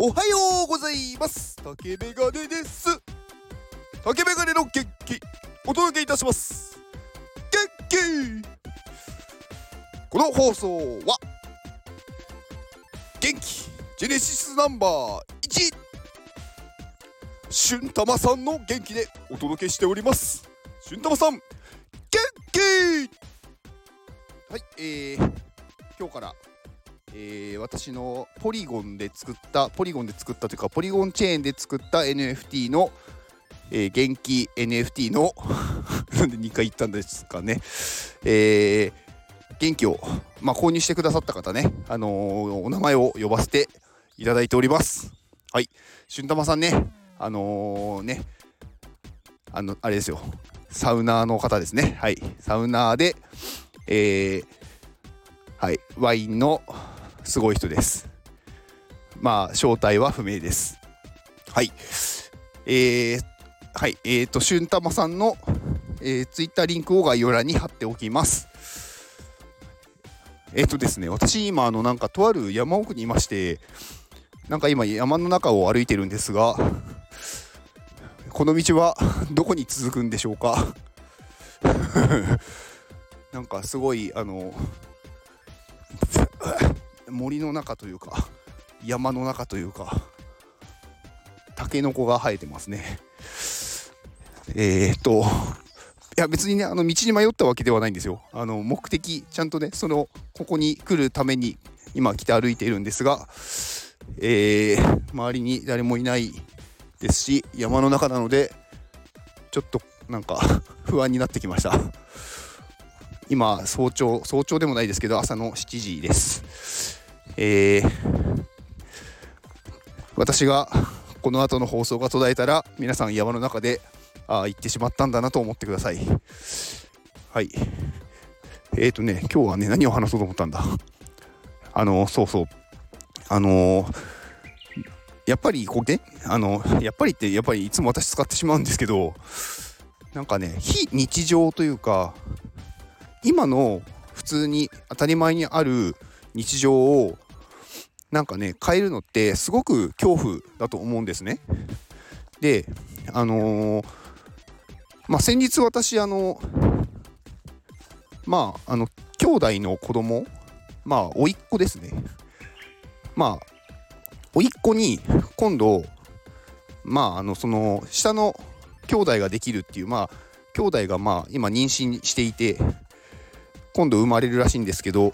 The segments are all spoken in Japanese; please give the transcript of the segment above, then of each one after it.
おはようございます。竹メガネです。竹メガネの元気お届けいたします。元気。この放送は元気ジェネシスナンバー1しゅんたまさんの元気でお届けしております。しゅんたまさん元気。はいえー、今日からえー、私のポリゴンで作ったポリゴンで作ったというかポリゴンチェーンで作った NFT の、えー、元気 NFT の なんで2回言ったんですかね。えー、元気を、まあ、購入してくださった方ね、あのー、お名前を呼ばせていただいております。はい。しゅんたまさんねあのー、ねあのあれですよ。サウナーの方ですね。はい。サウナーでえー、はい。ワインのすごい人です。まあ正体は不明です。はい。えー、はい。えっ、ー、と、しゅんたまさんの、えー、ツイッターリンクを概要欄に貼っておきます。えっ、ー、とですね、私今、あの、なんかとある山奥にいまして、なんか今山の中を歩いてるんですが、この道はどこに続くんでしょうか？なんかすごい、あの、森の中というか山の中というかタケノコが生えてますね。えー、っといや別にねあの道に迷ったわけではないんですよ。あの目的ちゃんとねそのここに来るために今来て歩いているんですがえー、周りに誰もいないですし山の中なのでちょっとなんか不安になってきました。今早朝早朝でもないですけど朝の7時です。えー、私がこの後の放送が途絶えたら皆さん山の中でああ行ってしまったんだなと思ってください。はい。えーとね今日はね何を話そうと思ったんだ？あのそうそう。あのやっぱりこうねあのやっぱりってやっぱりいつも私使ってしまうんですけどなんかね非日常というか今の普通に当たり前にある日常をなんかね変えるのってすごく恐怖だと思うんですね。であのー、まあ先日私あのまああの兄弟の子供まあ甥っ子ですねまあ甥っ子に今度まああのその下の兄弟ができるっていうまあ兄弟がまあ今妊娠していて今度生まれるらしいんですけど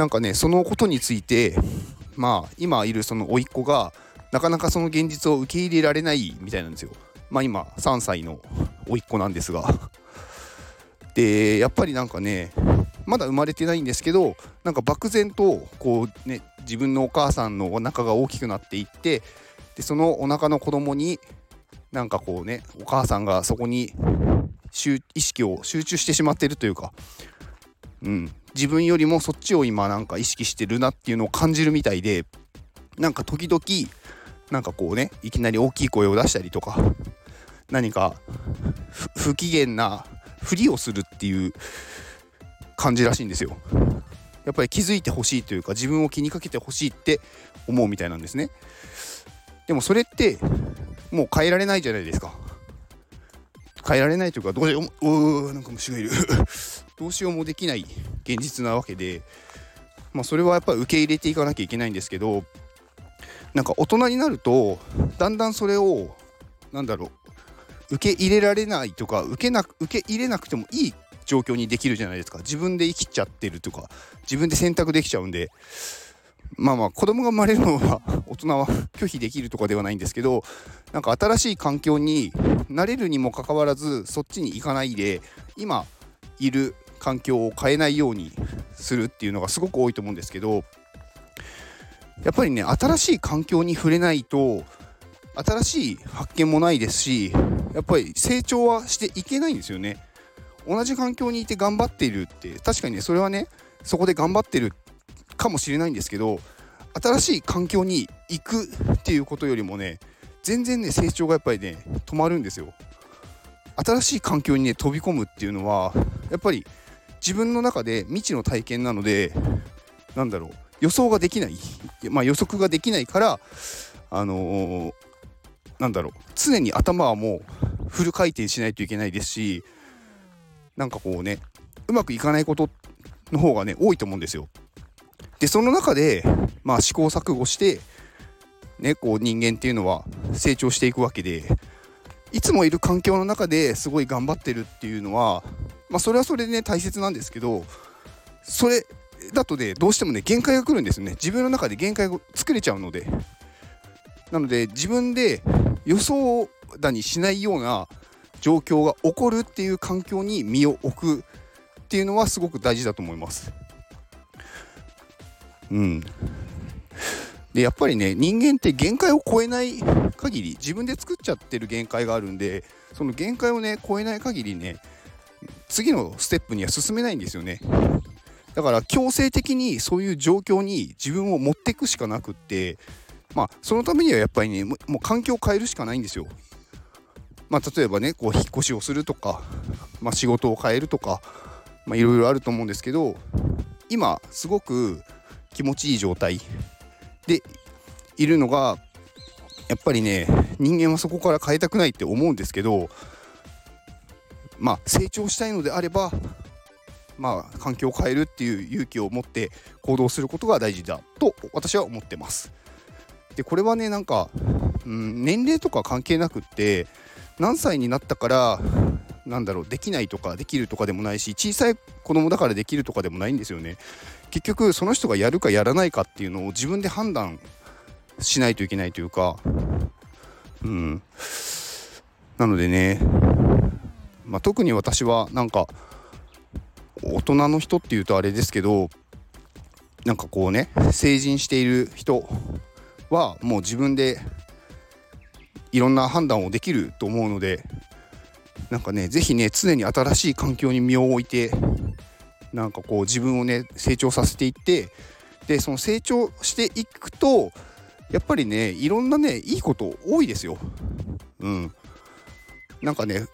なんかねそのことについてまあ今いるその甥っ子がなかなかその現実を受け入れられないみたいなんですよ。まあ今3歳の甥っ子なんですが。でやっぱりなんかねまだ生まれてないんですけどなんか漠然とこうね自分のお母さんのお腹が大きくなっていってでそのお腹の子供になんかこうねお母さんがそこに意識を集中してしまっているというかうん自分よりもそっちを今なんか意識してるなっていうのを感じるみたいでなんか時々なんかこうねいきなり大きい声を出したりとか何か不機嫌なふりをするっていう感じらしいんですよ。やっぱり気づいてほしいというか自分を気にかけてほしいって思うみたいなんですね。でもそれってもう変えられないじゃないですか。変えられないというかどうしよううなんか虫がいる どうしようもできない現実なわけで、まあ、それはやっぱり受け入れていかなきゃいけないんですけどなんか大人になるとだんだんそれをなんだろう受け入れられないとか受けな受け入れなくてもいい状況にできるじゃないですか。自分で生きちゃってるとか自分で選択できちゃうんで。まあまあ子供が生まれるのは大人は拒否できるとかではないんですけどなんか新しい環境に慣れるにもかかわらずそっちに行かないで今いる環境を変えないようにするっていうのがすごく多いと思うんですけどやっぱりね新しい環境に触れないと新しい発見もないですしやっぱり成長はしていけないんですよね。同じ環境にいて頑張っているって確かにねそれはねそこで頑張ってるかもしれないんですけど新しい環境に行くっていうことよりもね全然ね成長がやっぱりね止まるんですよ。新しい環境にね飛び込むっていうのはやっぱり自分の中で未知の体験なのでなんだろう予想ができない、まあ、予測ができないからあのー、なんだろう常に頭はもうフル回転しないといけないですしなんかこうねうまくいかないことの方がね多いと思うんですよ。でその中でまあ試行錯誤してねこう人間っていうのは成長していくわけでいつもいる環境の中ですごい頑張ってるっていうのはまあそれはそれでね大切なんですけどそれだとねどうしてもね限界が来るんですよね。自分の中で限界を作れちゃうので。なので自分で予想だにしないような状況が起こるっていう環境に身を置くっていうのはすごく大事だと思います。うん。でやっぱりね人間って限界を超えない限り自分で作っちゃってる限界があるんでその限界をね超えない限りね次のステップには進めないんですよね。だから強制的にそういう状況に自分を持っていくしかなくってまあそのためにはやっぱりねもう環境を変えるしかないんですよ。まあ例えばねこう引っ越しをするとか、まあ、仕事を変えるとかいろいろあると思うんですけど今すごく気持ちいい状態でいるのがやっぱりね人間はそこから変えたくないって思うんですけどまあ成長したいのであればまあ環境を変えるっていう勇気を持って行動することが大事だと私は思ってます。でこれはねなんか、うん、年齢とか関係なくって何歳になったからなんだろうできないとかできるとかでもないし小さい子供だからできるとかでもないんですよね結局その人がやるかやらないかっていうのを自分で判断しないといけないというかうんなのでね、まあ、特に私はなんか大人の人っていうとあれですけどなんかこうね成人している人はもう自分でいろんな判断をできると思うのでなんかね是非ね常に新しい環境に身を置いてなんかこう自分をね成長させていってでその成長していくとやっぱりねいろんなねいいこと多いですよ。うん。なんかね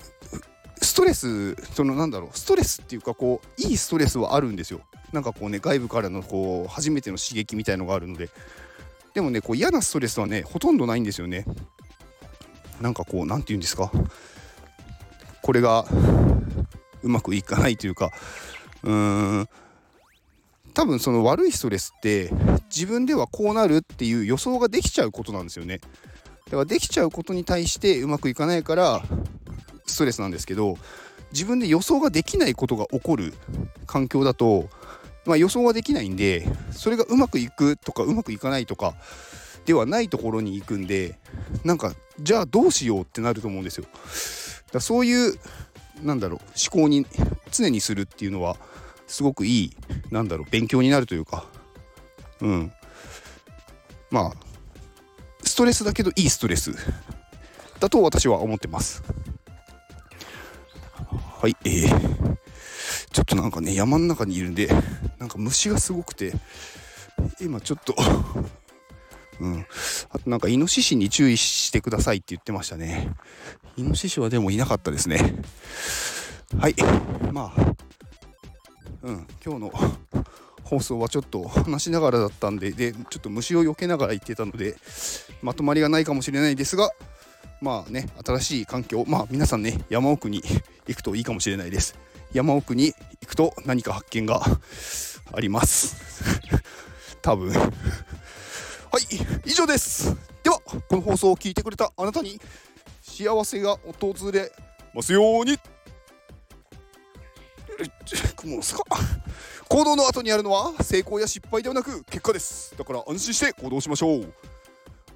トレスそのなんだろうストレスっていうかこういいストレスはあるんですよ。なんかこうね外部からのこう初めての刺激みたいのがあるので。でもねこう嫌なストレスはねほとんどないんですよね。なんかこう何て言うんですか？これがうまくいかないというか。うーん。多分その悪いストレスって自分ではこうなるっていう予想ができちゃうことなんですよね。だからできちゃうことに対してうまくいかないからストレスなんですけど自分で予想ができないことが起こる環境だと、まあ、予想ができないんでそれがうまくいくとかうまくいかないとかではないところに行くんでなんかじゃあどうしようってなると思うんですよ。だそういうなんだろう思考に常にするっていうのはすごくいいなんだろう勉強になるというかうん。まあストレスだけどいいストレス。だと私は思ってます。はいえー、ちょっとなんかね山の中にいるんでなんか虫がすごくて今ちょっと うん。あとなんかイノシシに注意してくださいって言ってましたね。イノシシはでもいなかったですね。はい。まあ、うん、今日の 放送はちょっと話しながらだったんで、で、ちょっと虫を避けながら言ってたので、まとまりがないかもしれないですが、まあね、新しい環境、まあ皆さんね、山奥に行くといいかもしれないです。山奥に行くと何か発見があります。多分。はい、以上です。では、この放送を聞いてくれたあなたに幸せが訪れますように。行動の後にあるのは成功や失敗ではなく結果ですだから安心して行動しましょう